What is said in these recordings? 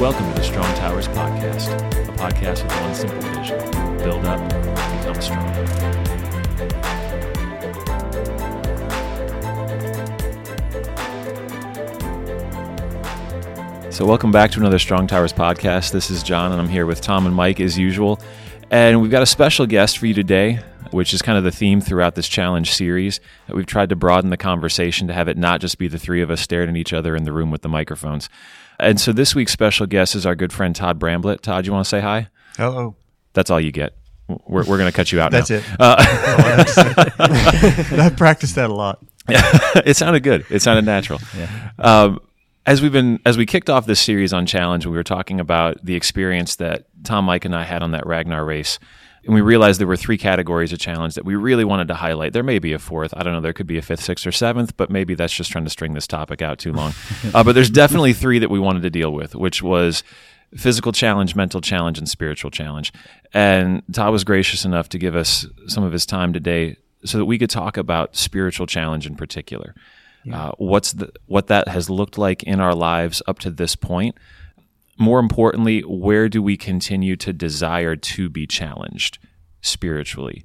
Welcome to the Strong Towers Podcast, a podcast with one simple vision build up, become strong. So, welcome back to another Strong Towers podcast. This is John, and I'm here with Tom and Mike as usual. And we've got a special guest for you today, which is kind of the theme throughout this challenge series. We've tried to broaden the conversation to have it not just be the three of us staring at each other in the room with the microphones. And so this week's special guest is our good friend Todd Bramblett. Todd, you want to say hi? Hello. That's all you get. We're, we're going to cut you out That's now. it. Uh, I've practiced that a lot. it sounded good. It sounded natural. Um, as we've been as we kicked off this series on challenge, we were talking about the experience that Tom, Mike, and I had on that Ragnar race. And we realized there were three categories of challenge that we really wanted to highlight. There may be a fourth. I don't know. There could be a fifth, sixth, or seventh, but maybe that's just trying to string this topic out too long. uh, but there's definitely three that we wanted to deal with, which was physical challenge, mental challenge, and spiritual challenge. And Todd was gracious enough to give us some of his time today so that we could talk about spiritual challenge in particular. Uh, what's the, what that has looked like in our lives up to this point. More importantly, where do we continue to desire to be challenged spiritually?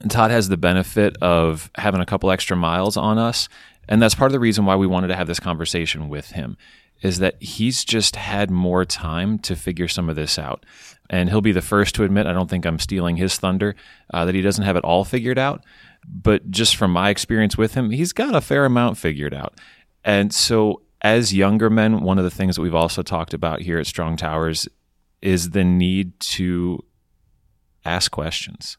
And Todd has the benefit of having a couple extra miles on us. And that's part of the reason why we wanted to have this conversation with him is that he's just had more time to figure some of this out. And he'll be the first to admit, I don't think I'm stealing his thunder, uh, that he doesn't have it all figured out. But just from my experience with him, he's got a fair amount figured out. And so, as younger men, one of the things that we've also talked about here at Strong Towers is the need to ask questions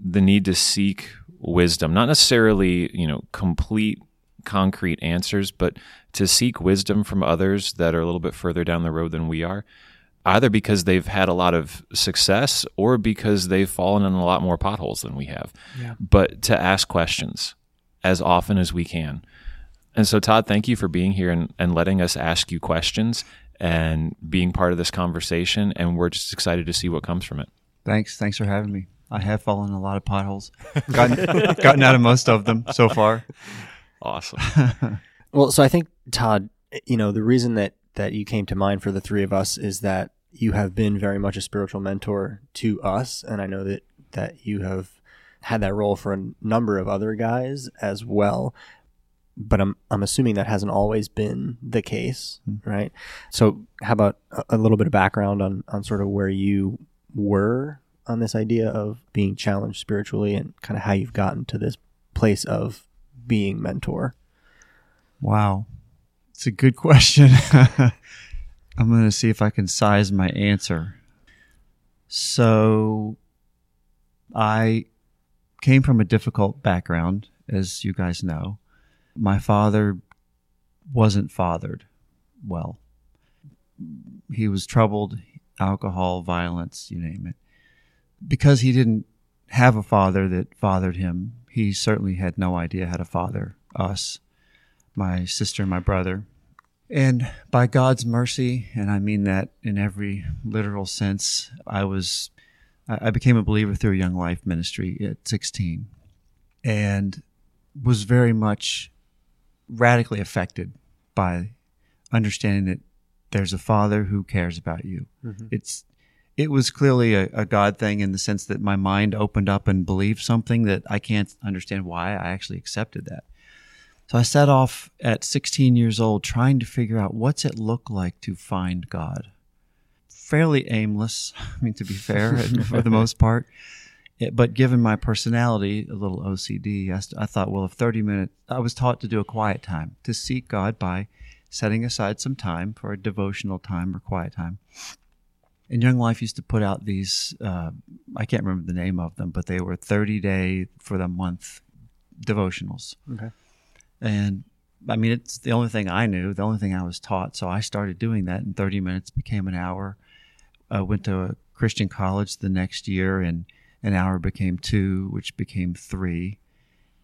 the need to seek wisdom, not necessarily, you know, complete concrete answers, but to seek wisdom from others that are a little bit further down the road than we are, either because they've had a lot of success or because they've fallen in a lot more potholes than we have. But to ask questions as often as we can. And so, Todd, thank you for being here and, and letting us ask you questions and being part of this conversation. And we're just excited to see what comes from it. Thanks. Thanks for having me. I have fallen in a lot of potholes. Gotten, gotten out of most of them so far. Awesome. Well, so I think Todd, you know, the reason that that you came to mind for the three of us is that you have been very much a spiritual mentor to us, and I know that that you have had that role for a number of other guys as well. But I'm I'm assuming that hasn't always been the case, hmm. right? So, how about a, a little bit of background on on sort of where you were on this idea of being challenged spiritually, and kind of how you've gotten to this place of being mentor? Wow. It's a good question. I'm going to see if I can size my answer. So, I came from a difficult background, as you guys know. My father wasn't fathered well. He was troubled, alcohol, violence, you name it. Because he didn't have a father that fathered him, he certainly had no idea how to father us, my sister and my brother. And by God's mercy, and I mean that in every literal sense, I was I became a believer through young life ministry at 16 and was very much radically affected by understanding that there's a father who cares about you. Mm-hmm. It's it was clearly a, a God thing in the sense that my mind opened up and believed something that I can't understand why I actually accepted that. So I set off at 16 years old trying to figure out what's it look like to find God. Fairly aimless, I mean, to be fair, for the most part. It- but given my personality, a little OCD, I, st- I thought, well, if 30 minutes, I was taught to do a quiet time, to seek God by setting aside some time for a devotional time or quiet time. And Young Life used to put out these, uh, I can't remember the name of them, but they were 30 day for the month devotionals. Okay. And I mean, it's the only thing I knew, the only thing I was taught. So I started doing that, and 30 minutes became an hour. I went to a Christian college the next year, and an hour became two, which became three.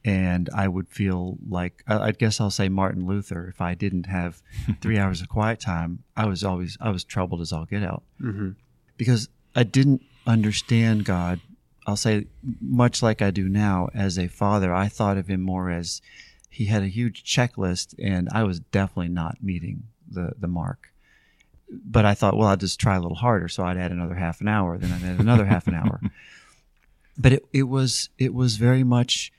And I would feel like, I I guess I'll say Martin Luther, if I didn't have three hours of quiet time, I was always, I was troubled as all get out Mm-hmm. because I didn't understand God. I'll say much like I do now as a father. I thought of him more as he had a huge checklist, and I was definitely not meeting the the mark. but I thought, well, I'll just try a little harder. So I'd add another half an hour, then I'd add another half an hour. But it, it was it was very much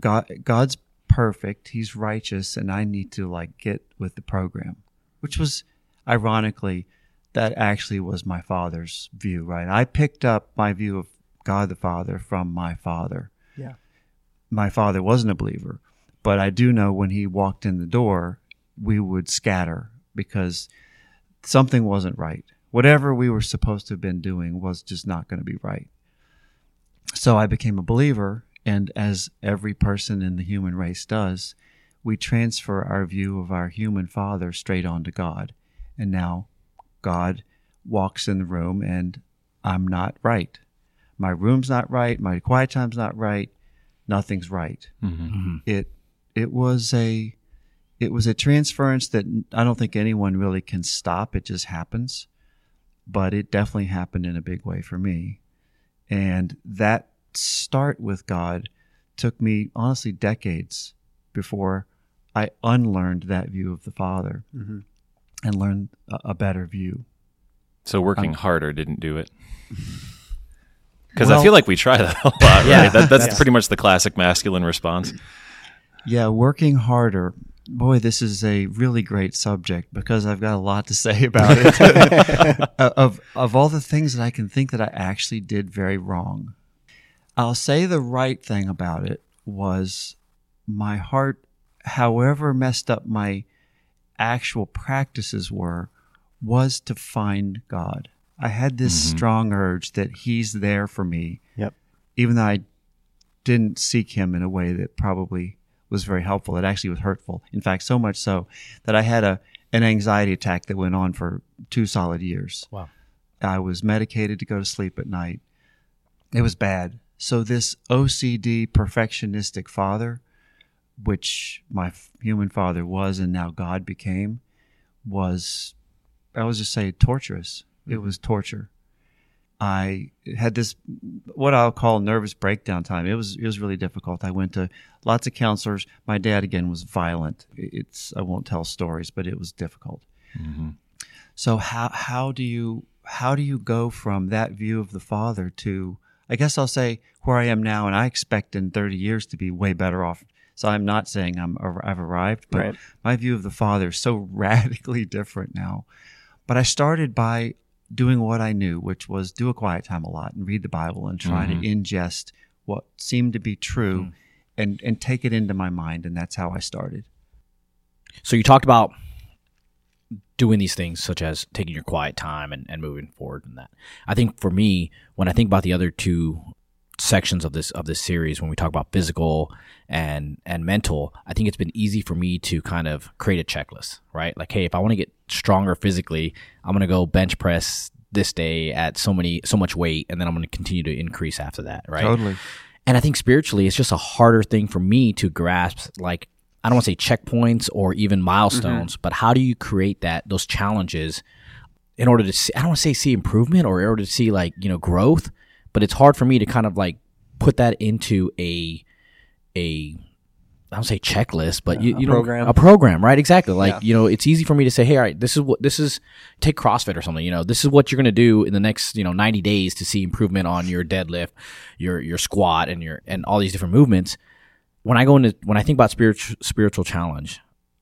God God's perfect, He's righteous, and I need to like get with the program. Which was ironically, that actually was my father's view, right? I picked up my view of God the Father from my father. Yeah. My father wasn't a believer, but I do know when he walked in the door, we would scatter because something wasn't right. Whatever we were supposed to have been doing was just not going to be right. So I became a believer, and as every person in the human race does, we transfer our view of our human father straight on to God. And now God walks in the room, and I'm not right. My room's not right. My quiet time's not right. Nothing's right. Mm-hmm. It it was a it was a transference that I don't think anyone really can stop. It just happens. But it definitely happened in a big way for me. And that start with God took me honestly decades before I unlearned that view of the Father Mm-hmm. and learned a, a better view. So working Um, harder didn't do it. Because I feel like we try that a lot, Yeah. right? That, that's Yeah. pretty much the classic masculine response. Yeah, working harder. Boy, this is a really great subject because I've got a lot to say about it. of of all the things that I can think that I actually did very wrong. I'll say the right thing about it was my heart however messed up my actual practices were was to find God. I had this Mhm. strong urge that he's there for me Yep. even though I didn't seek him in a way that probably was very helpful. It actually was hurtful. In fact, so much so that I had a an anxiety attack that went on for two solid years. Wow. I was medicated to go to sleep at night. It was bad. So this OCD perfectionistic father, which my f- human father was and now God became, was I was just say torturous. It mm-hmm. was torture. I had this what I'll call nervous breakdown time. It was it was really difficult. I went to lots of counselors. My dad again was violent. It's I won't tell stories, but it was difficult. Mm-hmm. So how how do you how do you go from that view of the father to I guess I'll say where I am now, and I expect in 30 years to be way better off. So I'm not saying I'm I've arrived, but Right. my view of the father is so radically different now. But I started by doing what I knew, which was do a quiet time a lot and read the Bible and try Mhm. to ingest what seemed to be true and and take it into my mind, and that's how I started. So you talked about doing these things such as taking your quiet time and, and moving forward in that. I think for me, when I think about the other two sections of this of this series, when we talk about physical and and mental, I think it's been easy for me to kind of create a checklist, right? Like, hey, if I want to get stronger physically, I'm gonna go bench press this day at so many so much weight, and then I'm gonna continue to increase after that, right? Totally. And I think spiritually, it's just a harder thing for me to grasp. Like, I don't want to say checkpoints or even milestones, mm-hmm. but how do you create that those challenges in order to see? I don't want to say see improvement or in order to see like you know growth, but it's hard for me to kind of like put that into a a I don't say checklist, but you, a you know program. a program, right? Exactly. Like Yeah. you know, it's easy for me to say, hey, all right, this is what this is. Take CrossFit or something. You know, this is what you're going to do in the next you know 90 days to see improvement on your deadlift, your your squat, and your and all these different movements. When I go into when I think about spiritual spiritual challenge,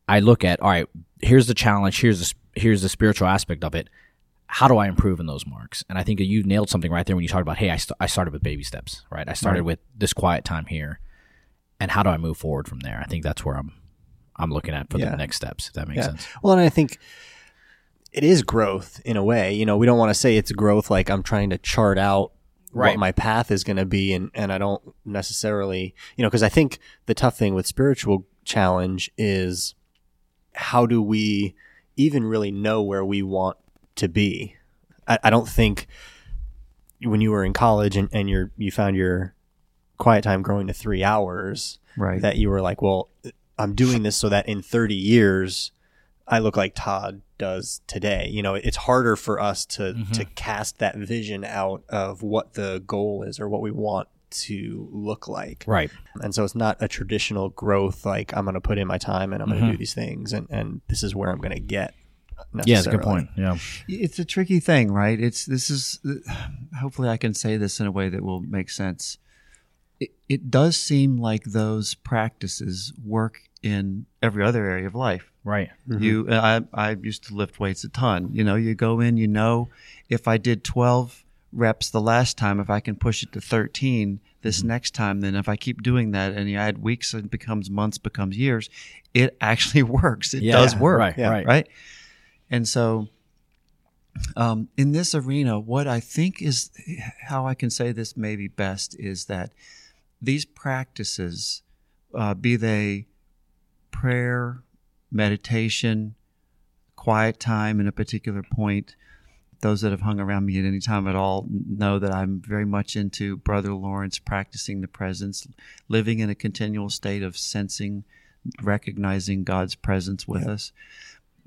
I look at all right. Here's the challenge. Here's the here's the spiritual aspect of it. How do I improve in those marks? And I think that you nailed something right there when you talked about, hey, I, st- I started with baby steps, right? I started Right. with this quiet time here, and how do I move forward from there? I think that's where I'm I'm looking at for Yeah. the next steps. If that makes Yeah. sense. Well, and I think it is growth in a way. You know, we don't want to say it's growth like I'm trying to chart out Right. what my path is going to be, and and I don't necessarily, you know, because I think the tough thing with spiritual challenge is how do we even really know where we want to be? I, I don't think when you were in college and, and you're you found your quiet time growing to three hours Right. that you were like, well, I'm doing this so that in 30 years, I look like Todd does today. You know, it's harder for us to Mhm. to cast that vision out of what the goal is or what we want to look like. Right. And so it's not a traditional growth like I'm going to put in my time and I'm going to do these things and and this is where I'm going to get Yeah, it's a good point. Yeah. It's a tricky thing, right? It's this is hopefully I can say this in a way that will make sense. It, it does seem like those practices work in every other area of life. Right. Mm-hmm. You, uh, I, I used to lift weights a ton. You know, you go in, you know, if I did 12 reps the last time, if I can push it to 13 this mm-hmm. next time, then if I keep doing that and you add weeks, and becomes months, becomes years, it actually works. It Yeah, does work. right, Yeah. right. Right. And so, um, in this arena, what I think is how I can say this maybe best is that these practices, uh, be they prayer, meditation, quiet time in a particular point, those that have hung around me at any time at all know that I'm very much into Brother Lawrence practicing the presence, living in a continual state of sensing, recognizing God's presence with us.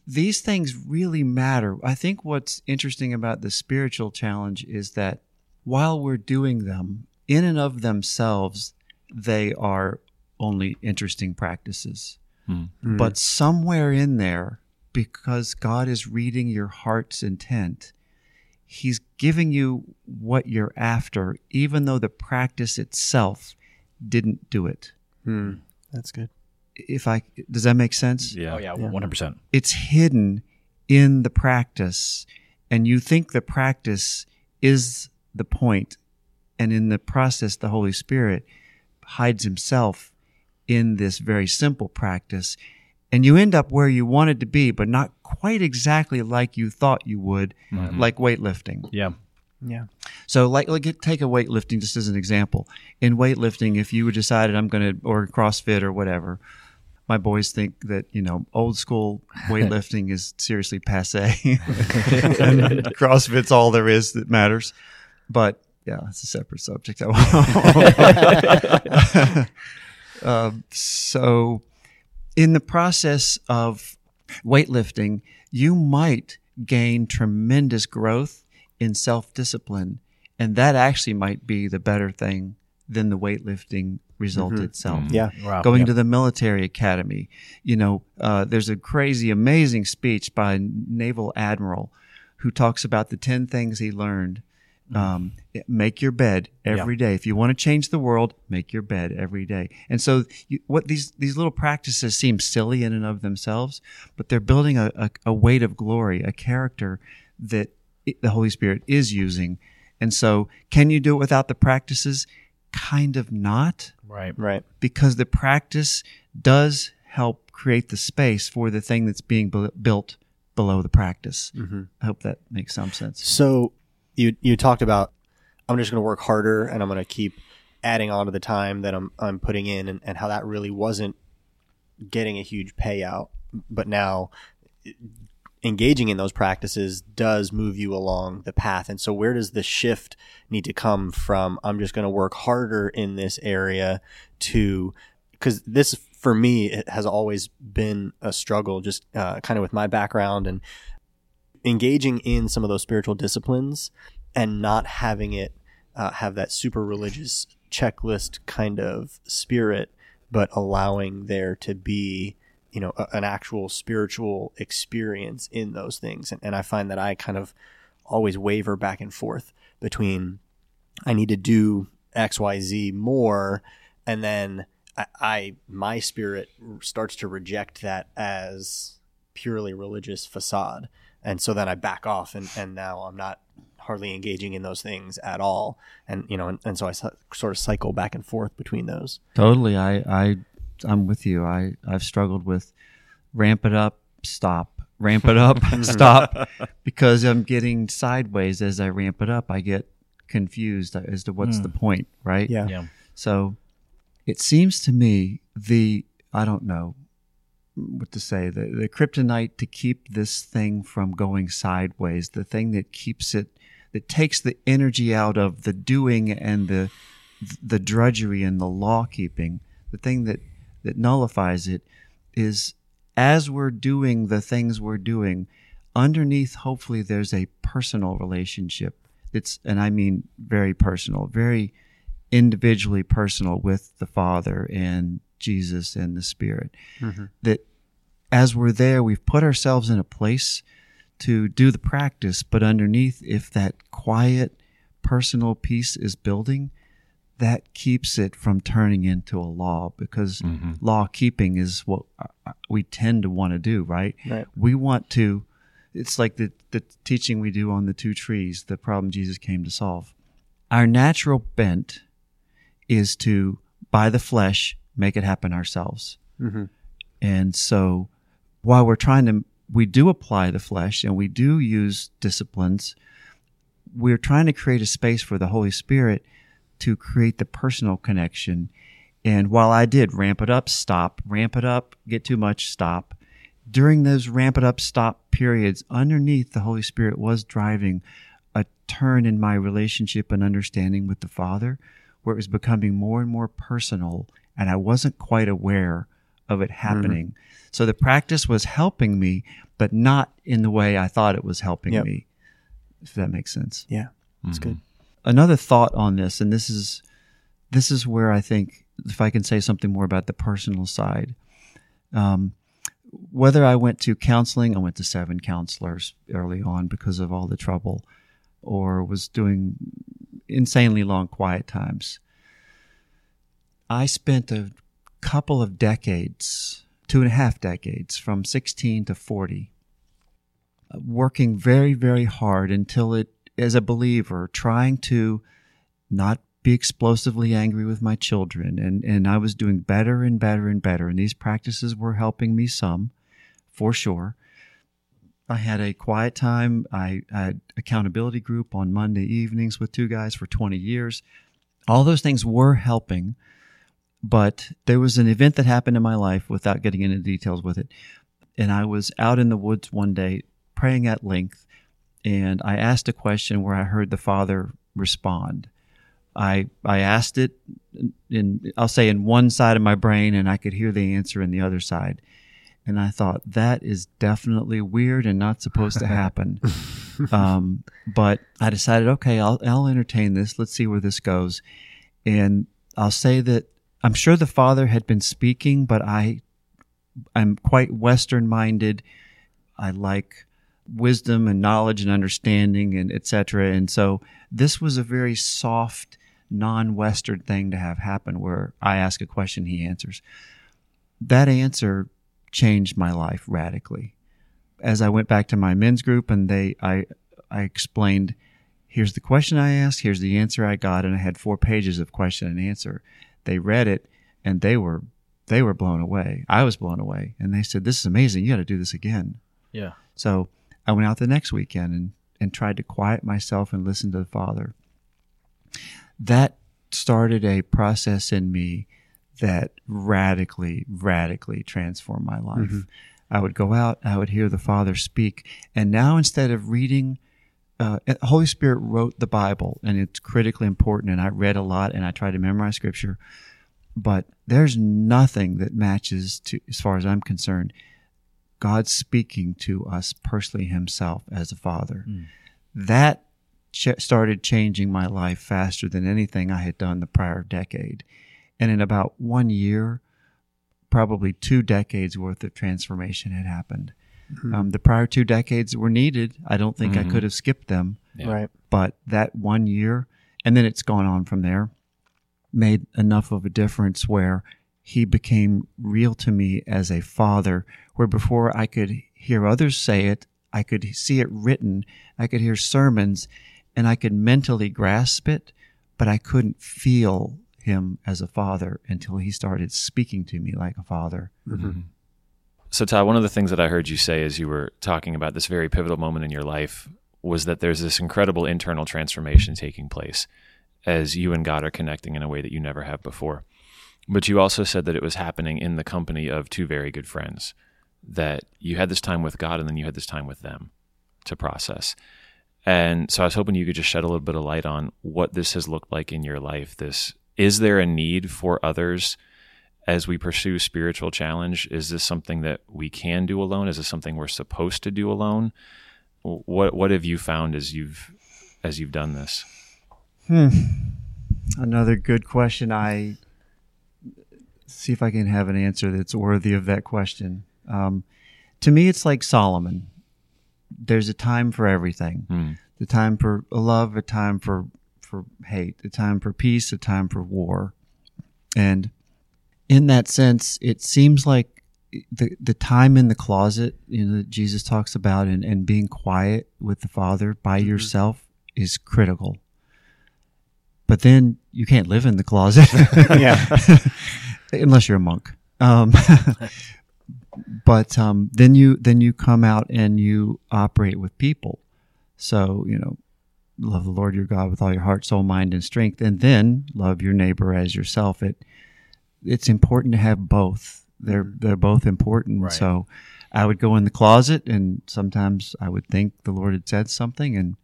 These things really matter. I think what's interesting about the spiritual challenge is that while we're doing them, in and of themselves, they are only interesting practices. But somewhere in there, because God is reading your heart's intent, He's giving you what you're after, even though the practice itself didn't do it. Hmm. That's good. If I does that make sense? Yeah. Oh yeah, one hundred percent. It's hidden in the practice, and you think the practice is the point, and in the process, the Holy Spirit hides Himself in this very simple practice, and you end up where you wanted to be, but not quite exactly like you thought you would, mm-hmm. like weightlifting. Yeah. Yeah. So, like, like take a weightlifting just as an example. In weightlifting, if you were decided I'm going to, or CrossFit or whatever, my boys think that you know old school weightlifting is seriously passe, CrossFit's all there is that matters. But yeah, it's a separate subject. um, so, in the process of weightlifting, you might gain tremendous growth in self discipline. And that actually might be the better thing than the weightlifting result itself. Yeah. Wow. Going Yeah. to the military academy, you know, uh, there's a crazy, amazing speech by a naval admiral who talks about the 10 things he learned. Um, make your bed every day. If you want to change the world, make your bed every day. And so, you, what these these little practices seem silly in and of themselves, but they're building a, a, a weight of glory, a character that it, the Holy Spirit is using. And so, can you do it without the practices? Kind of not Right. Right. because the practice does help create the space for the thing that's being bu- built below the practice. Mm-hmm. I hope that makes some sense. So you you talked about I'm just going to work harder and I'm going to keep adding on to the time that I'm I'm putting in and, and how that really wasn't getting a huge payout, but now engaging in those practices does move you along the path. And so where does the shift need to come from I'm just going to work harder in this area to cuz this for me it has always been a struggle just uh, kind of with my background and engaging in some of those spiritual disciplines and not having it uh, have that super religious checklist kind of spirit, but allowing there to be, you know, a, an actual spiritual experience in those things. And, and I find that I kind of always waver back and forth between mm-hmm. I need to do X, Y, Z more, and then I, I my spirit starts to reject that as purely religious facade and so then I back off, and, and now I'm not hardly engaging in those things at all, and you know, and, and so I sort of cycle back and forth between those. Totally. I, I, I'm with you. I, I've struggled with ramp it up, stop, ramp it up, stop, because I'm getting sideways as I ramp it up. I get confused as to what's the hmm. point, right? Yeah, Yeah. So it seems to me the I don't know what to say the the kryptonite to keep this thing from going sideways, the thing that keeps it that takes the energy out of the doing and the the drudgery and the law keeping, the thing that that nullifies it is as we're doing the things we're doing, underneath hopefully there's a personal relationship that's and I mean very personal, very individually personal with the Father and Jesus and the Spirit. Mm-hmm. That as we're there, we've put ourselves in a place to do the practice, but underneath, if that quiet personal peace is building, that keeps it from turning into a law because Mm-hmm. law keeping is what uh, we tend to want to do, right? Right. We want to, it's like the, the teaching we do on the two trees, the problem Jesus came to solve. Our natural bent is to, by the flesh, make it happen ourselves. Mhm. And so while we're trying to, we do apply the flesh and we do use disciplines, we're trying to create a space for the Holy Spirit to create the personal connection. And while I did ramp it up, stop, ramp it up, get too much, stop. During those ramp it up, stop periods, underneath the Holy Spirit was driving a turn in my relationship and understanding with the Father, where it was becoming more and more personal, and I wasn't quite aware of it mm-hmm. happening. So the practice was helping me, but not in the way I thought it was helping Yep. me, if that makes sense Yeah. That's mm-hmm. good. Another thought on this, and this is this is where I think if I can say something more about the personal side. Um, whether I went to counseling, I went to seven counselors early on because of all the trouble, or was doing insanely long quiet times. I spent a couple of decades, two and a half decades, from 16 to 40, uh, working very, very hard until it, as a believer, trying to not be explosively angry with my children. And, and I was doing better and better and better. And these practices were helping me some, for sure. I had a quiet time. I had accountability group on Monday evenings with two guys for 20 years. All those things were helping, but there was an event that happened in my life without getting into details with it. And I was out in the woods one day praying at length, and I asked a question where I heard the Father respond. I I asked it in I'll say in one side of my brain, and I could hear the answer in the other side. And I thought that is definitely weird and not supposed to happen. um, but I decided, okay, I'll I'll entertain this. Let's see where this goes. And I'll say that I'm sure the Father had been speaking, but I I'm quite Western minded. I like wisdom and knowledge and understanding and etc. And so this was a very soft, non-Western thing to have happen where I ask a question, he answers. That answer changed my life radically. As I went back to my men's group and they I I explained here's the question I asked, here's the answer I got, and I had four pages of question and answer. They read it and they were they were blown away. I was blown away. And they said, This is amazing, you gotta do this again. Yeah. So I went out the next weekend and, and tried to quiet myself and listen to the Father. That started a process in me that radically, radically transformed my life. I would go out, I would hear the Father speak, and now instead of reading, uh, Holy Spirit wrote the Bible, and it's critically important. And I read a lot, and I tried to memorize Scripture, but there's nothing that matches to, as far as I'm concerned, God speaking to us personally Himself as a Father. That ch- started changing my life faster than anything I had done the prior decade. And in about one year, probably two decades worth of transformation had happened. Um, the prior two decades were needed. I don't think I Mhm. could have skipped them Yeah. Right. but that one year, and then it's gone on from there, made enough of a difference where he became real to me as a father, where before I could hear others say it, I could see it written, I could hear sermons, and I could mentally grasp it, but I couldn't feel him as a father until he started speaking to me like a father. Mm-hmm. Mm-hmm. So, Todd, one of the things that I heard you say as you were talking about this very pivotal moment in your life was that there's this incredible internal transformation taking place as you and God are connecting in a way that you never have before. But you also said that it was happening in the company of two very good friends, that you had this time with God and then you had this time with them to process. And so I was hoping you could just shed a little bit of light on what this has looked like in your life. This is there a need for others as we pursue spiritual challenge? Is this something that we can do alone? Is this something we're supposed to do alone? What what have you found as you've as you've done this? Hmm. Another good question. I see if I can have an answer that's worthy of that question. Um, to me, it's like Solomon. there's a time for everything. Mm. The time for love, a time for for hate, a time for peace, a time for war. And in that sense, it seems like the the time in the closet, you know, that Jesus talks about and, and being quiet with the Father by yourself is critical. But then you can't live in the closet. Yeah. unless you're a monk. Um, but um, then you then you come out and you operate with people. So you know, love the Lord your God with all your heart, soul, mind, and strength, and then love your neighbor as yourself. It it's important to have both. They're they're both important. Right. So I would go in the closet, and sometimes I would think the Lord had said something, and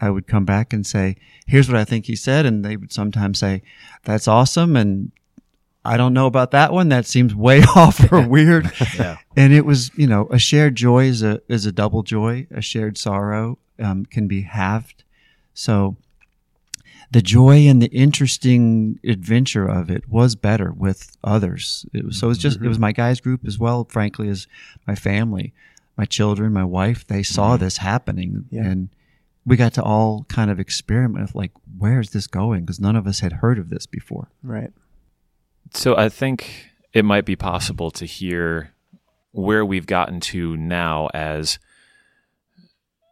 I would come back and say, "Here's what I think He said," and they would sometimes say, "That's awesome," and I don't know about that one. That seems way off or weird. Yeah. And it was, you know, a shared joy is a is a double joy. A shared sorrow um, can be halved. So the joy and the interesting adventure of it was better with others. It was, so it was just it was my guys group as well. Frankly, as my family, my children, my wife. They saw this happening, Yeah. and we got to all kind of experiment with like, where is this going? Because none of us had heard of this before. right. So I think it might be possible to hear where we've gotten to now as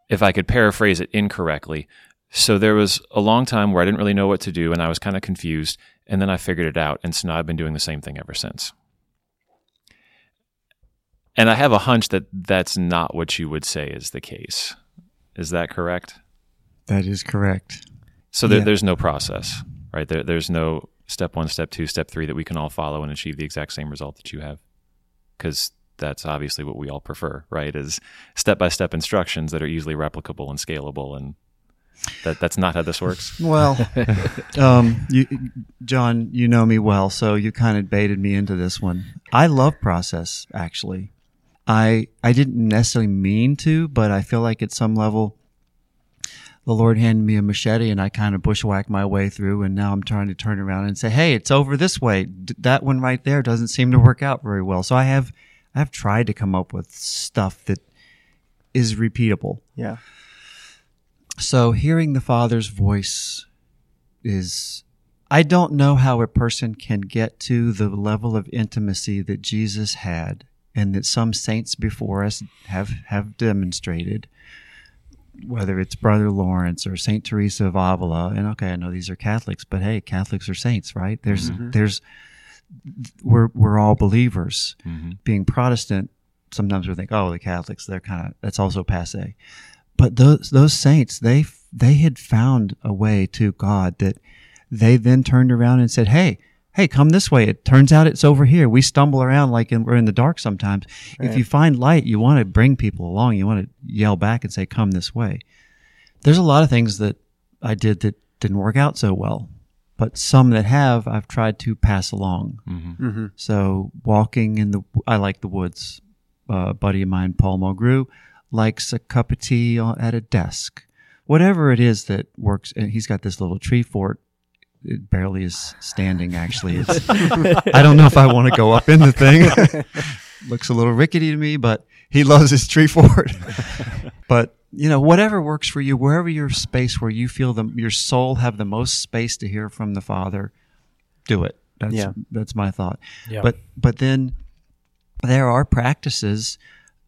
if I could paraphrase it incorrectly. So there was a long time where I didn't really know what to do and I was kind of confused and then I figured it out and so now I've been doing the same thing ever since. And I have a hunch that that's not what you would say is the case. Is that correct? That is correct. So there, Yeah. there's no process, right? There, there's no step one, step two, step three that we can all follow and achieve the exact same result that you have. Because that's obviously what we all prefer, right? Is step by step instructions that are easily replicable and scalable. And that, that's not how this works. Well, um, you, John, you know me well, so you kind of baited me into this one. I love process, actually. I I didn't necessarily mean to, but I feel like at some level, the Lord handed me a machete, and I kind of bushwhacked my way through. And now I'm trying to turn around and say, "Hey, it's over this way." D- that one right there doesn't seem to work out very well. So I have I have tried to come up with stuff that is repeatable. Yeah. So hearing the Father's voice is I don't know how a person can get to the level of intimacy that Jesus had and that some saints before us have have demonstrated whether it's brother Lawrence or Saint Teresa of Avila and okay I know these are Catholics but hey Catholics are saints right? There's mm-hmm. there's we're we're all believers. Mm-hmm. Being Protestant sometimes we think oh the Catholics they're kind of that's also passe. But those those saints they they had found a way to God that they then turned around and said, "Hey, hey, come this way." It turns out it's over here. We stumble around like in, we're in the dark sometimes. If you find light, you want to bring people along. You want to yell back and say, "Come this way." There's a lot of things that I did that didn't work out so well, but some that have, I've tried to pass along. Mm-hmm. So walking in the, I like the woods. Uh, a buddy of mine, Paul Mulgrew, likes a cup of tea at a desk. Whatever it is that works, and he's got this little tree fort. It barely is standing. Actually, it's. I don't know if I want to go up in the thing. Looks a little rickety to me, but he loves his tree fort. but you know, whatever works for you, wherever your space where you feel the your soul have the most space to hear from the Father, do it. That's Yeah. that's my thought. Yeah. But but then there are practices.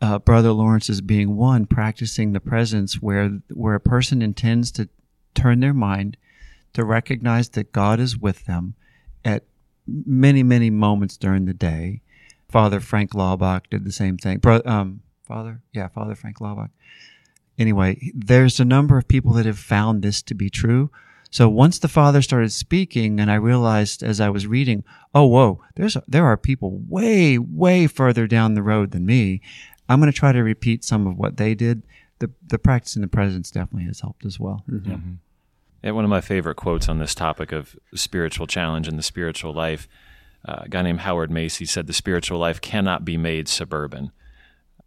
Uh, Brother Lawrence is being one, practicing the presence where where a person intends to turn their mind to recognize that God is with them at many many moments during the day. Father Frank Laubach did the same thing. Bro, um, Father, yeah, Father Frank Laubach. Anyway, there's a number of people that have found this to be true. So once the Father started speaking, and I realized as I was reading, oh whoa, there's there are people way way further down the road than me. I'm going to try to repeat some of what they did. The the practice in the presence definitely has helped as well. Yeah, one of my favorite quotes on this topic of spiritual challenge and the spiritual life, uh, a guy named Howard Macy said, The spiritual life cannot be made suburban,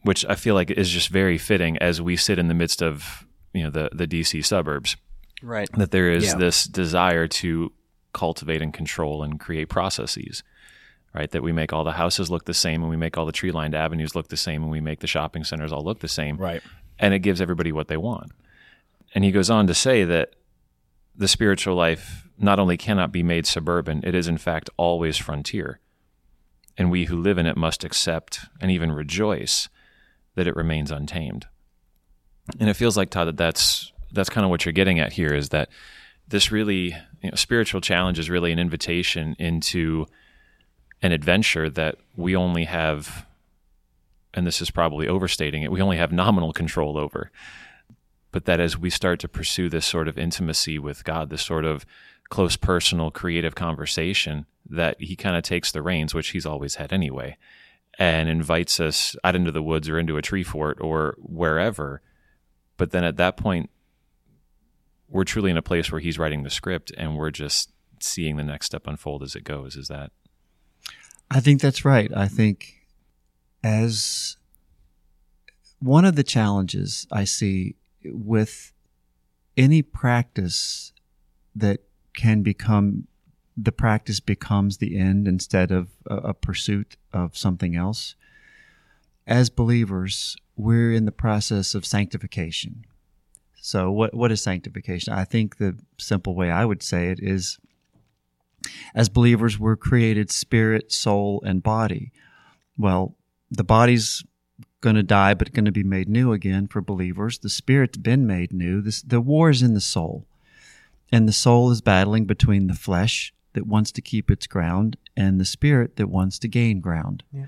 which I feel like is just very fitting as we sit in the midst of you know the, the DC suburbs, Right. that there is Yeah. this desire to cultivate and control and create processes. Right, that we make all the houses look the same, and we make all the tree-lined avenues look the same, and we make the shopping centers all look the same Right. and it gives everybody what they want. And he goes on to say that the spiritual life not only cannot be made suburban, it is in fact always frontier. And we who live in it must accept and even rejoice that it remains untamed. And it feels like Todd that that's that's kind of what you're getting at here is that this really you know, spiritual challenge is really an invitation into an adventure that we only have and this is probably overstating it we only have nominal control over but that as we start to pursue this sort of intimacy with God this sort of close personal creative conversation that he kind of takes the reins which he's always had anyway and invites us out into the woods or into a tree fort or wherever but then at that point we're truly in a place where he's writing the script and we're just seeing the next step unfold as it goes. Is that? I think that's right. I think as one of the challenges I see with any practice that can become the practice becomes the end instead of a, a pursuit of something else. As believers, we're in the process of sanctification. So what what is sanctification? I think the simple way I would say it is as believers we're created spirit, soul and body. Well, the body's going to die but going to be made new again for believers. The spirit's been made new. This, the war is in the soul. And the soul is battling between the flesh that wants to keep its ground and the spirit that wants to gain ground. Yeah.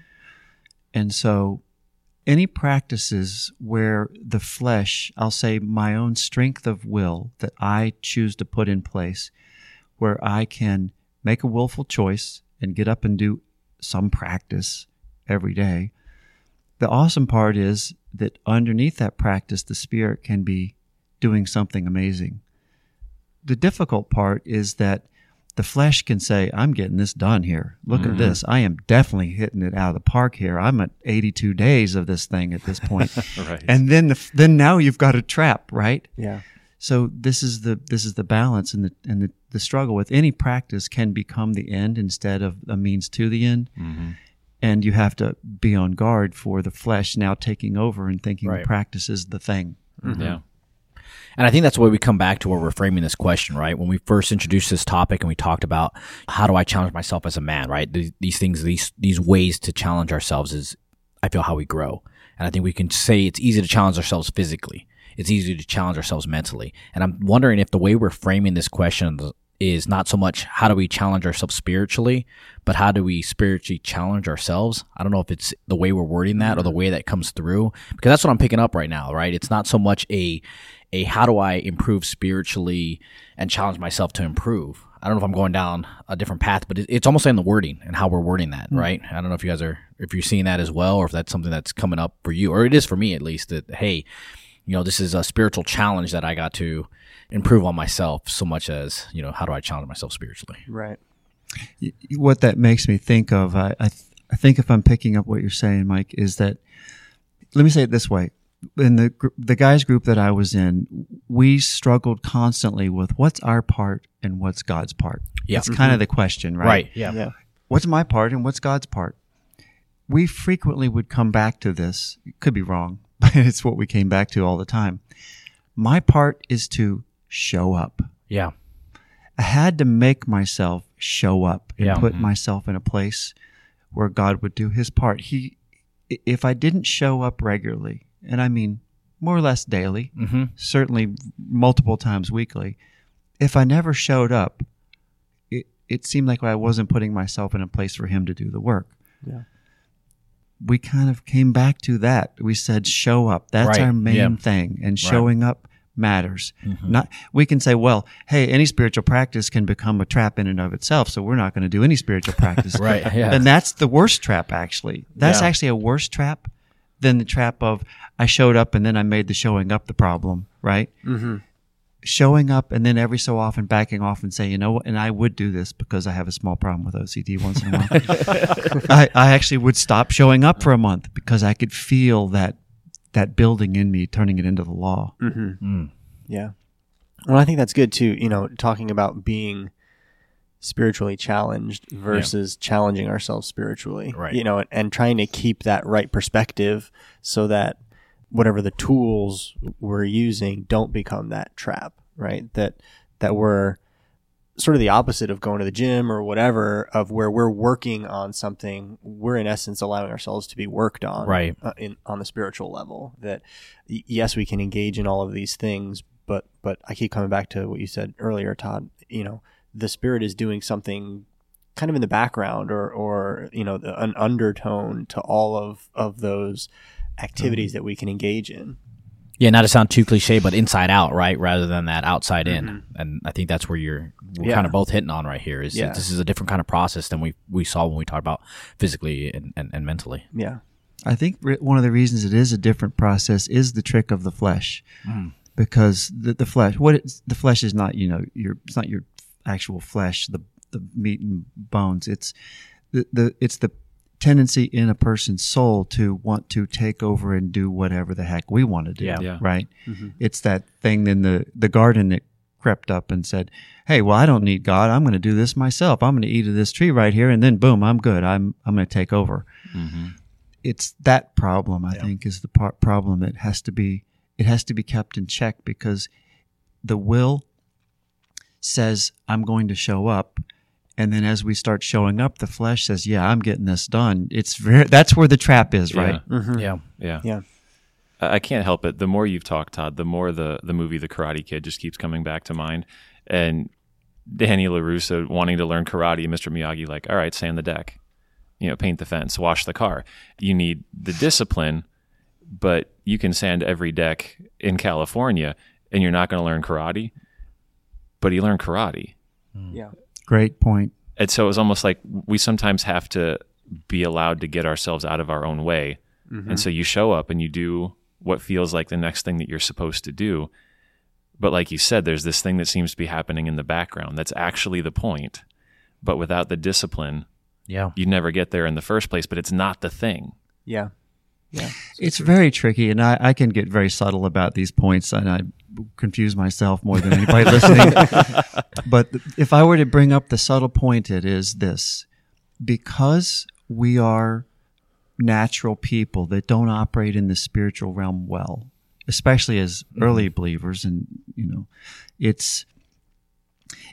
And so any practices where the flesh, I'll say my own strength of will that I choose to put in place, where I can make a willful choice and get up and do some practice every day. The awesome part is that underneath that practice, the spirit can be doing something amazing. The difficult part is that the flesh can say, I'm getting this done here. Look mm-hmm. at this. I am definitely hitting it out of the park here. I'm at 82 days of this thing at this point. right. And then the, then now you've got a trap, right? Yeah. So this is the this is the balance and the and the, the struggle with any practice can become the end instead of a means to the end. Mm-hmm. And you have to be on guard for the flesh now taking over and thinking right. the practice is the thing. Mm-hmm. Yeah. And I think that's why we come back to where we're framing this question, right? When we first introduced this topic and we talked about how do I challenge myself as a man, right? These, these things, these these ways to challenge ourselves is, I feel, how we grow. And I think we can say it's easy to challenge ourselves physically. It's easy to challenge ourselves mentally. And I'm wondering if the way we're framing this question is not so much how do we challenge ourselves spiritually, but how do we spiritually challenge ourselves? I don't know if it's the way we're wording that or the way that comes through, because that's what I'm picking up right now, right? It's not so much a a how do I improve spiritually and challenge myself to improve. I don't know if I'm going down a different path, but it's almost in the wording and how we're wording that, mm. right? I don't know if you guys are if you're seeing that as well, or if that's something that's coming up for you, or it is for me at least. That hey, you know, this is a spiritual challenge that I got to improve on myself so much as you know how do I challenge myself spiritually? Right. What that makes me think of, I I, th- I think if I'm picking up what you're saying, Mike, is that let me say it this way: in the the guys group that I was in, we struggled constantly with what's our part and what's God's part. Yeah, it's mm-hmm. kind of the question, right? Right. Yeah. yeah. What's my part and what's God's part? We frequently would come back to this. It could be wrong, but it's what we came back to all the time. My part is to show up. Yeah. I had to make myself show up and yeah. put mm-hmm. myself in a place where God would do his part. He if I didn't show up regularly, and I mean more or less daily, mm-hmm. certainly multiple times weekly, if I never showed up, it, it seemed like I wasn't putting myself in a place for him to do the work. Yeah. We kind of came back to that. We said, show up. That's right. our main yeah. thing. And showing right. up matters. Mm-hmm. Not we can say, well, hey, any spiritual practice can become a trap in and of itself, so we're not going to do any spiritual practice. right. Yeah. And that's the worst trap actually. That's yeah. actually a worse trap than the trap of I showed up and then I made the showing up the problem, right? Mm-hmm. Showing up and then every so often backing off and saying, you know what, and I would do this because I have a small problem with OCD once in a while. I, I actually would stop showing up for a month because I could feel that that building in me, turning it into the law. Mm-hmm. Mm. Yeah. Well, I think that's good too. You know, talking about being spiritually challenged versus yeah. challenging ourselves spiritually. Right. You know, and, and trying to keep that right perspective so that whatever the tools we're using don't become that trap, right? That that we're sort of the opposite of going to the gym or whatever of where we're working on something we're in essence allowing ourselves to be worked on Right. uh, in on the spiritual level that yes we can engage in all of these things but but I keep coming back to what you said earlier Todd you know the spirit is doing something kind of in the background or or you know the, an undertone to all of of those activities that we can engage in Yeah, not to sound too cliche, but inside out, right, rather than that outside in. Mm-hmm. And I think that's where you're we're Yeah. kind of both hitting on right here. Is Yeah. this is a different kind of process than we we saw when we talked about physically and, and, and mentally. yeah I think re- one of the reasons it is a different process is the trick of the flesh, mm-hmm. because the, the flesh, what it's, the flesh is not, you know, your it's not your actual flesh, the the meat and bones. It's the, the it's the tendency in a person's soul to want to take over and do whatever the heck we want to do. Yeah. Yeah. Right. Mm-hmm. It's that thing in the the garden that crept up and said, "Hey, well, I don't need God. I'm going to do this myself. I'm going to eat of this tree right here, and then boom, I'm good. I'm I'm going to take over." Mm-hmm. it's that problem I think is the par- problem that has to be it has to be kept in check because the will says I'm going to show up and then as we start showing up the flesh says yeah I'm getting this done it's very that's where the trap is right mm-hmm. Yeah. Yeah. yeah I I can't help it. The more you've talked, Todd, the more the the movie The Karate Kid just keeps coming back to mind. And Danny LaRusso wanting to learn karate, Mr. Miyagi like, all right, sand the deck, you know, paint the fence, wash the car. You need the discipline, but you can sand every deck in California, and you're not going to learn karate. But you learn karate, mm. yeah great point. point and so it was almost like we sometimes have to be allowed to get ourselves out of our own way. Mm-hmm. And so you show up and you do what feels like the next thing that you're supposed to do. But like you said, there's this thing that seems to be happening in the background that's actually the point. But without the discipline, Yeah. you never get there in the first place, but it's not the thing. yeah yeah it's very tricky and I, I can get very subtle about these points and I confuse myself more than anybody listening. But if I were to bring up the subtle point it is this. Because we are natural people that don't operate in the spiritual realm well especially as mm-hmm. early believers and you know it's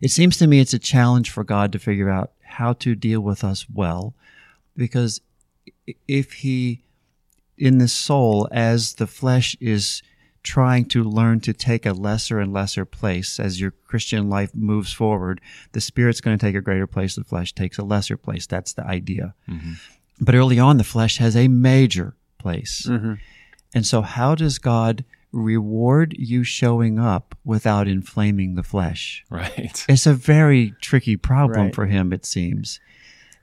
it seems to me it's a challenge for God to figure out how to deal with us well because if he in the soul as the flesh is trying to learn to take a lesser and lesser place as your Christian life moves forward, the spirit's going to take a greater place, the flesh takes a lesser place. That's the idea. Mm-hmm. But early on, the flesh has a major place. Mm-hmm. And so, how does God reward you showing up without inflaming the flesh? Right. It's a very tricky problem Right. for him, it seems.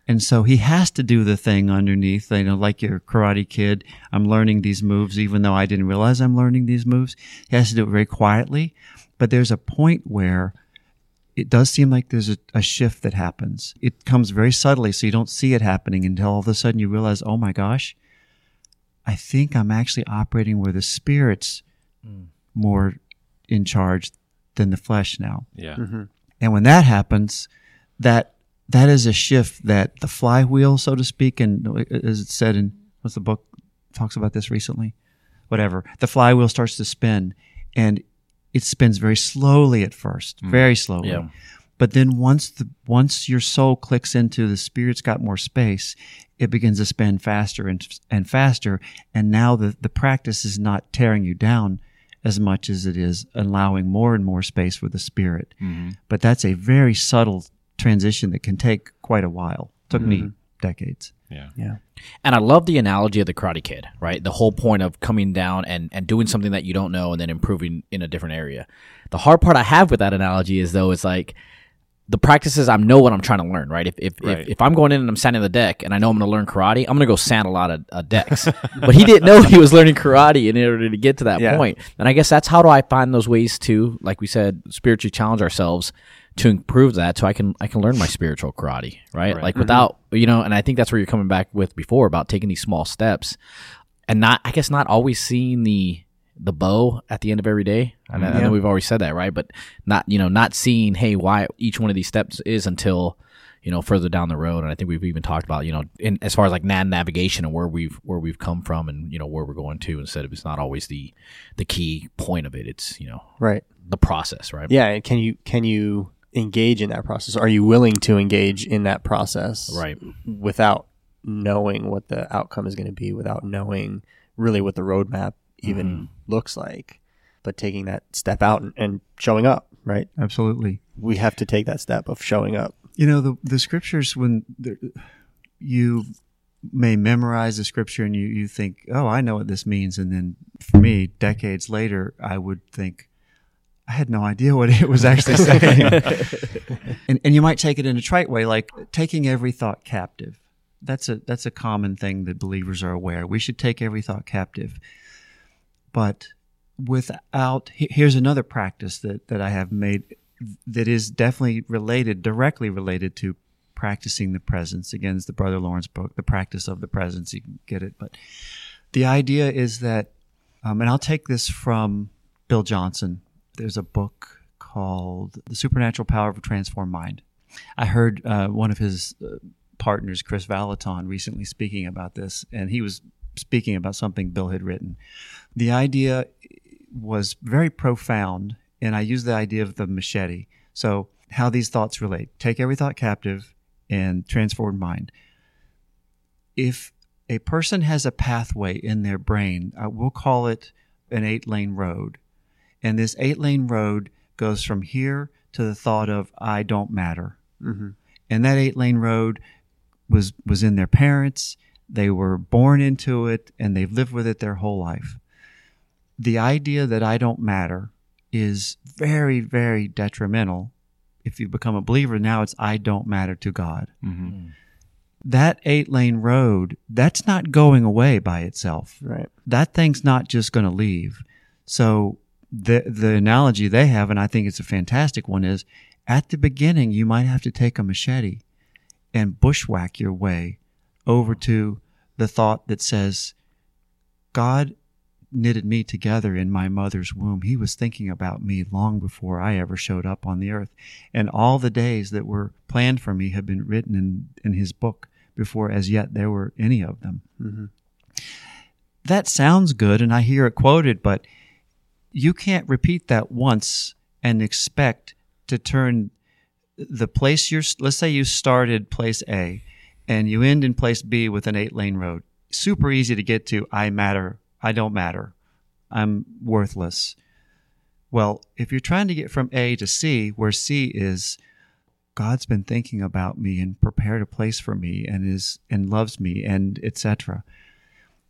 And so he has to do the thing underneath, you know, like your karate kid. I'm learning these moves, even though I didn't realize I'm learning these moves. He has to do it very quietly. But there's a point where it does seem like there's a, a shift that happens. It comes very subtly, so you don't see it happening until all of a sudden you realize, oh my gosh, I think I'm actually operating where the spirit's hmm. more in charge than the flesh now. Yeah. Mm-hmm. And when that happens, that that is a shift that the flywheel, so to speak, and as it said in what's the book talks about this recently, whatever, the flywheel starts to spin, and it spins very slowly at first, mm. very slowly. Yeah. But then once the once your soul clicks into the spirit's got more space, it begins to spin faster and and faster. And now the the practice is not tearing you down as much as it is allowing more and more space for the spirit. Mm-hmm. But that's a very subtle transition that can take quite a while. Took me decades. Yeah. yeah And I love the analogy of the Karate Kid, right? The whole point of coming down and, and doing something that you don't know and then improving in a different area. The hard part I have with that analogy is though, it's like the practices I know what I'm trying to learn, right? If if, Right. if if I'm going in and I'm sanding the deck and I know I'm going to learn karate, I'm going to go sand a lot of uh, decks. but he didn't know he was learning karate in order to get to that Yeah. point. And I guess that's how do I find those ways to, like we said, spiritually challenge ourselves to improve that so I can I can learn my spiritual karate, right? Right. Like mm-hmm. without you know, and I think that's where you're coming back with before about taking these small steps and not I guess not always seeing the the bow at the end of every day. I know, I know we've always said that, right? But not you know not seeing hey why each one of these steps is until you know, further down the road. And I think we've even talked about, you know, in as far as like nav navigation and where we've where we've come from and you know where we're going to. Instead of it's not always the the key point of it. It's you know Right. the process, right? Yeah. Can you can you engage in that process? Are you willing to engage in that process? Right. Without knowing what the outcome is going to be, without knowing really what the roadmap even Mm-hmm. looks like, but taking that step out and, and showing up. Right. Absolutely. We have to take that step of showing up. You know the the scriptures when you may memorize the scripture and you you think, oh, I know what this means, and then for me, decades later, I would think. I had no idea what it was actually saying. and, and you might take it in a trite way, like taking every thought captive. That's a that's a common thing that believers are aware. We should take every thought captive. But without here's another practice that, that I have made that is definitely related, directly related to practicing the presence. Again, it's the Brother Lawrence book, The Practice of the Presence. You can get it. But the idea is that, um, and I'll take this from Bill Johnson. There's a book called The Supernatural Power of a Transformed Mind. I heard uh, one of his uh, partners, Kris Vallotton, recently speaking about this, and he was speaking about something Bill had written. The idea was very profound, and I used the idea of the machete. So, how these thoughts relate take every thought captive and transform mind. If a person has a pathway in their brain, uh, we'll call it an eight lane road. And this eight lane road goes from here to the thought of, I don't matter. Mm-hmm. And that eight lane road was, was in their parents. They were born into it and they've lived with it their whole life. The idea that I don't matter is very, very detrimental. If you become a believer, now it's I don't matter to God. Mm-hmm. That eight lane road, that's not going away by itself Right. that thing's not just going to leave. So the the analogy they have, and I think it's a fantastic one, is at the beginning you might have to take a machete and bushwhack your way over to the thought that says, God knitted me together in my mother's womb. He was thinking about me long before I ever showed up on the earth. And all the days that were planned for me have been written in, in his book before as yet there were any of them Mm-hmm. that sounds good and I hear it quoted, but you can't repeat that once and expect to turn the place you're, let's say you started place A and you end in place B with an eight lane road. Super easy to get to. I matter. I don't matter. I'm worthless. Well, if you're trying to get from A to C, where C is God's been thinking about me and prepared a place for me and is and loves me and etc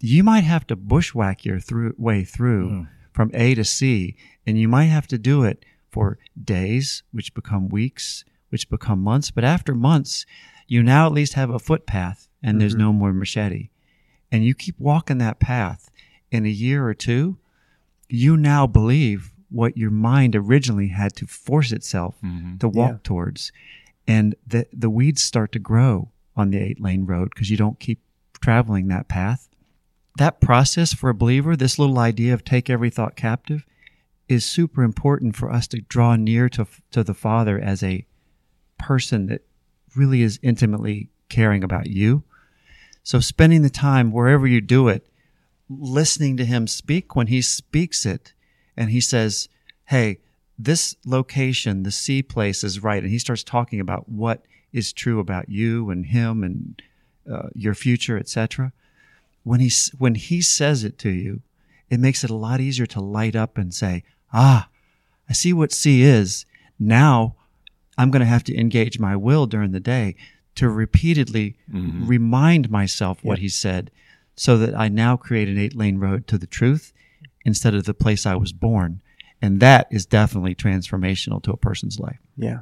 you might have to bushwhack your through, way through hmm. From A to C, and you might have to do it for days, which become weeks, which become months. But after months, you now at least have a footpath, and there's mm-hmm. no more machete. And you keep walking that path. In a year or two, you now believe what your mind originally had to force itself mm-hmm. to walk Yeah. towards. And the, the weeds start to grow on the eight lane road because you don't keep traveling that path that process for a believer, this little idea of take every thought captive, is super important for us to draw near to, to the Father as a person that really is intimately caring about you. So, spending the time wherever you do it, listening to Him speak when He speaks it, and He says, Hey, this location, the C place is right. And He starts talking about what is true about you and Him and uh, your future, etc when he when he says it to you, it makes it a lot easier to light up and say, "Ah, I see what C is. Now I'm going to have to engage my will during the day to repeatedly remind myself what he said so that I now create an eight-lane road to the truth instead of the place I was born." And that is definitely transformational to a person's life. Yeah.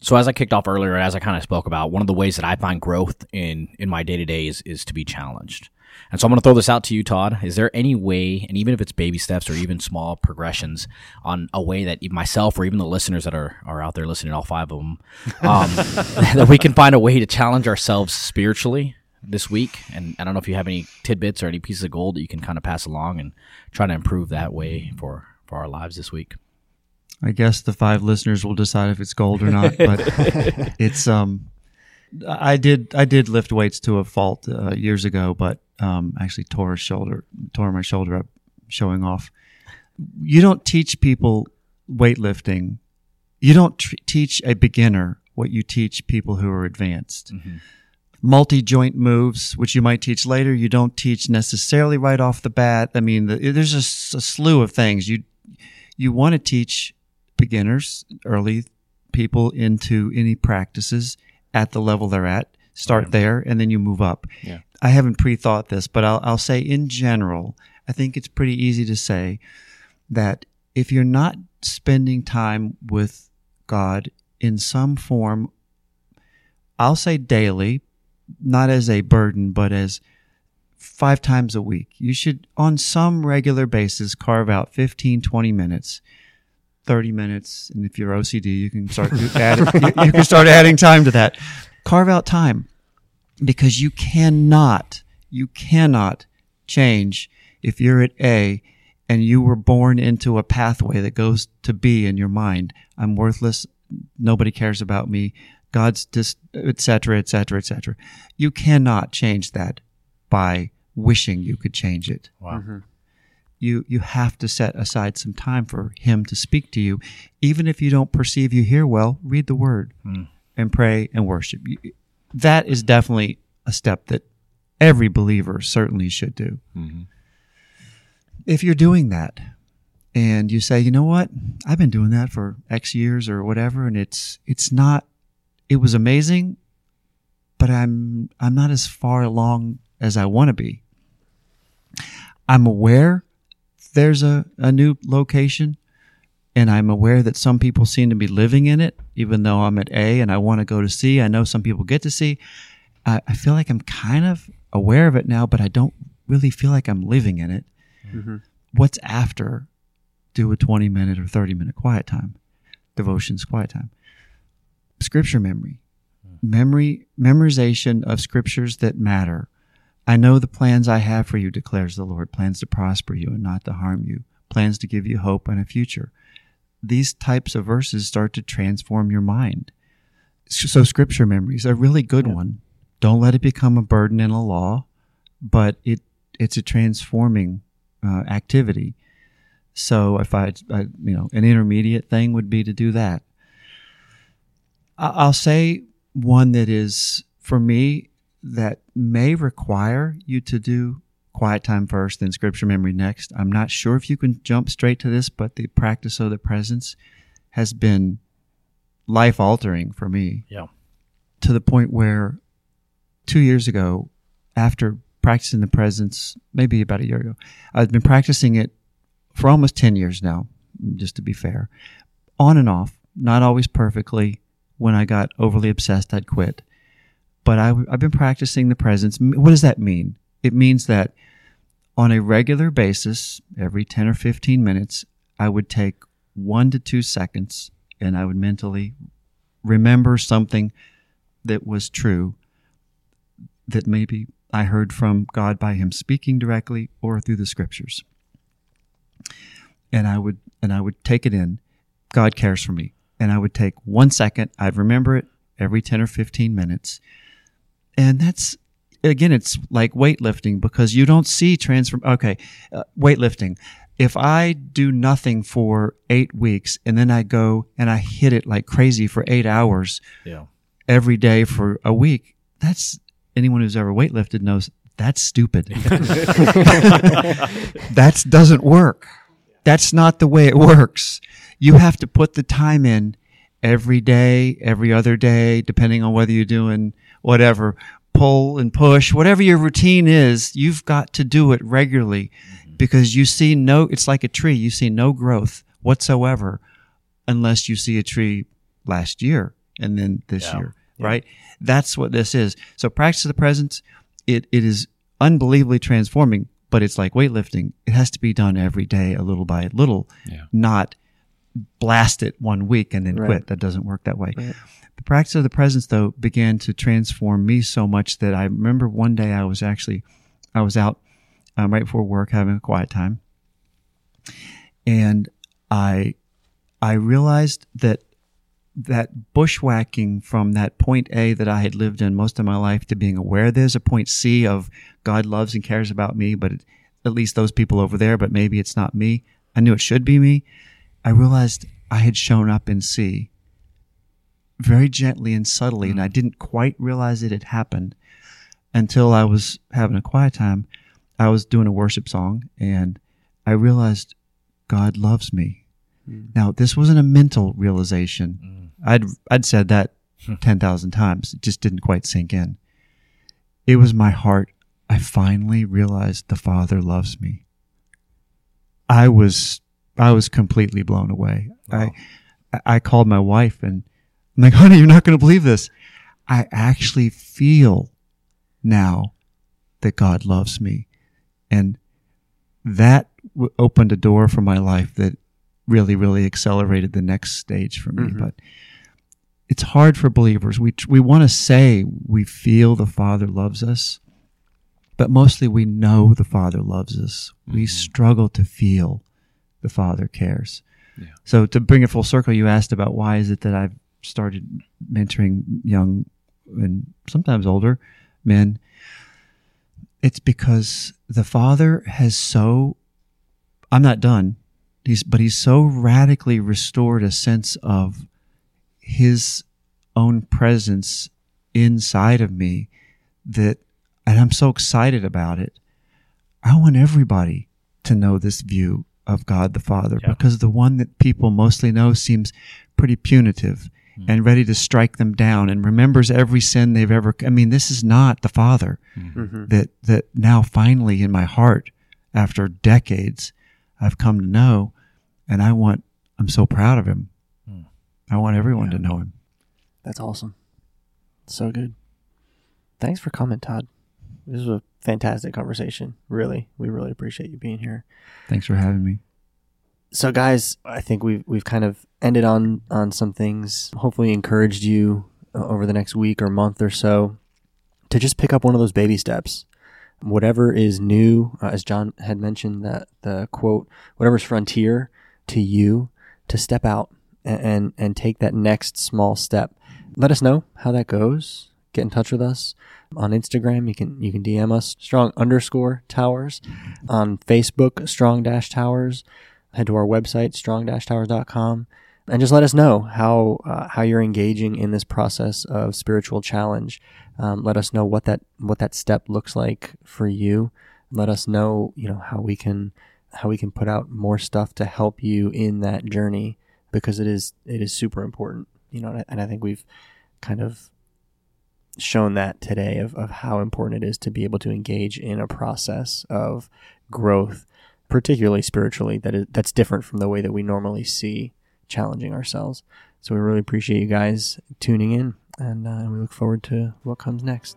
So as I kicked off earlier, as I kind of spoke about, one of the ways that I find growth in in my day to day is is to be challenged. And so I'm going to throw this out to you, Todd. Is there any way, and even if it's baby steps or even small progressions, on a way that myself or even the listeners that are, are out there listening, all five of them, um, that we can find a way to challenge ourselves spiritually this week? And I don't know if you have any tidbits or any pieces of gold that you can kind of pass along and try to improve that way for for our lives this week. I guess the five listeners will decide if it's gold or not, but it's um I did I did lift weights to a fault uh, years ago, but um, actually tore a shoulder, tore my shoulder up, showing off. You don't teach people weightlifting. You don't tr- teach a beginner what you teach people who are advanced. Multi joint moves, which you might teach later, you don't teach necessarily right off the bat. I mean, the, there's a slew of things you you want to teach beginners, early people into any practices at the level they're at. Start there, and then you move up. Yeah. I haven't pre-thought this, but I'll, I'll say in general, I think it's pretty easy to say that if you're not spending time with God in some form, I'll say daily, not as a burden, but as five times a week. You should, on some regular basis, carve out 15, 20 minutes, 30 minutes. And if you're OCD, you can start, you, you can start adding time to that. Carve out time because you cannot, you cannot change if you're at A and you were born into a pathway that goes to B in your mind. I'm worthless. Nobody cares about me. God's just, et cetera, et cetera, et cetera. You cannot change that by wishing you could change it. Wow. Mm-hmm. You, you have to set aside some time for him to speak to you. Even if you don't perceive you hear well, read the word hmm. and pray and worship. That is definitely a step that every believer certainly should do. Mm-hmm. If you're doing that and you say, you know what, I've been doing that for X years or whatever, and it's it's not it was amazing, but I'm I'm not as far along as I want to be. I'm aware there's a, a new location and I'm aware that some people seem to be living in it, even though I'm at A and I want to go to C. I know some people get to C. I, I feel like I'm kind of aware of it now, but I don't really feel like I'm living in it. Mm-hmm. What's after do a 20 minute or 30 minute quiet time? Devotions, quiet time. Scripture memory. Memory, memorization of scriptures that matter. I know the plans I have for you, declares the Lord plans to prosper you and not to harm you, plans to give you hope and a future. These types of verses start to transform your mind. So, scripture memory is a really good one. Don't let it become a burden and a law, but it it's a transforming uh, activity. So, if I, I, you know, an intermediate thing would be to do that. I'll say one that is for me that may require you to do quiet time first, then scripture memory next. I'm not sure if you can jump straight to this, but the practice of the presence has been life altering for me Yeah. to the point where two years ago, after practicing the presence, maybe about a year ago, I've been practicing it for almost 10 years now, just to be fair, on and off, not always perfectly. When I got overly obsessed, I'd quit. But I, I've been practicing the presence. What does that mean? It means that on a regular basis, every 10 or 15 minutes, I would take one to two seconds and I would mentally remember something that was true that maybe I heard from God by him speaking directly or through the scriptures. And I would and I would take it in. God cares for me. And I would take one second, I'd remember it every 10 or 15 minutes. And that's again it's like weightlifting because you don't see transform okay, uh, weightlifting. If I do nothing for 8 weeks and then I go and I hit it like crazy for 8 hours, Yeah. every day for a week, that's anyone who's ever weightlifted knows that's stupid. that doesn't work. That's not the way it works. You have to put the time in every day, every other day, depending on whether you're doing whatever, pull and push, whatever your routine is, you've got to do it regularly mm-hmm. because you see no, it's like a tree. You see no growth whatsoever unless you see a tree last year and then this Yeah. year, right? That's what this is. So practice the presence, it, it is unbelievably transforming, but it's like weightlifting. It has to be done every day, a little by little, Yeah. not blast it one week and then Right. quit. That doesn't work that way. Right. The practice of the presence, though, began to transform me so much that I remember one day I was actually, I was out um, right before work having a quiet time, and I, I realized that that bushwhacking from that point A that I had lived in most of my life to being aware there's a point C of God loves and cares about me, but it, at least those people over there, but maybe it's not me. I knew it should be me. I realized I had shown up in C very gently and subtly, and mm-hmm. I didn't quite realize it had happened until I was having a quiet time. I was doing a worship song, and I realized God loves me. Mm. Now, this wasn't a mental realization. Mm. I'd I'd said that ten thousand times. It just didn't quite sink in. It was my heart. I finally realized the Father loves me. I was I was completely blown away. I I called my wife and I'm like, honey, you're not going to believe this. I actually feel now that God loves me, and that w- opened a door for my life that really, really accelerated the next stage for me. Mm-hmm. But it's hard for believers. We we want to say we feel the Father loves us, but mostly we know the Father loves us. We mm-hmm. struggle to feel the Father cares. So to bring it full circle, you asked about why is it that I've started mentoring young and sometimes older men. It's because the Father has so. I'm not done. He's but he's so radically restored a sense of his own presence inside of me that and I'm so excited about it. I want everybody to know this view of God the Father because the one that people mostly know seems pretty punitive hmm. and ready to strike them down and remembers every sin they've ever I mean this is not the Father hmm. mm-hmm. Mm-hmm. that that now finally in my heart after decades I've come to know and I want I'm so proud of him. Hmm. I want everyone to know him. That's awesome. So good. Thanks for coming, Todd. This was a fantastic conversation. Really, we really appreciate you being here. Thanks for having me. So, guys, I think we've we've kind of ended on on some things. Hopefully, encouraged you uh, over the next week or month or so to just pick up one of those baby steps. Whatever is new, uh, as John had mentioned, that the quote, whatever's frontier to you, to step out and, and and take that next small step. Let us know how that goes. Get in touch with us on Instagram. You can you can DM us strong underscore towers on Facebook strong dash towers. Head to our website strong dash towers.com and just let us know how uh, how you're engaging in this process of spiritual challenge. Um, let us know what that what that step looks like for you. Let us know you know how we can how we can put out more stuff to help you in that journey because it is it is super important. You know, and I, and I think we've kind of shown that today of, of how important it is to be able to engage in a process of growth, particularly spiritually, that is, that's different from the way that we normally see challenging ourselves. So we really appreciate you guys tuning in, and uh, we look forward to what comes next.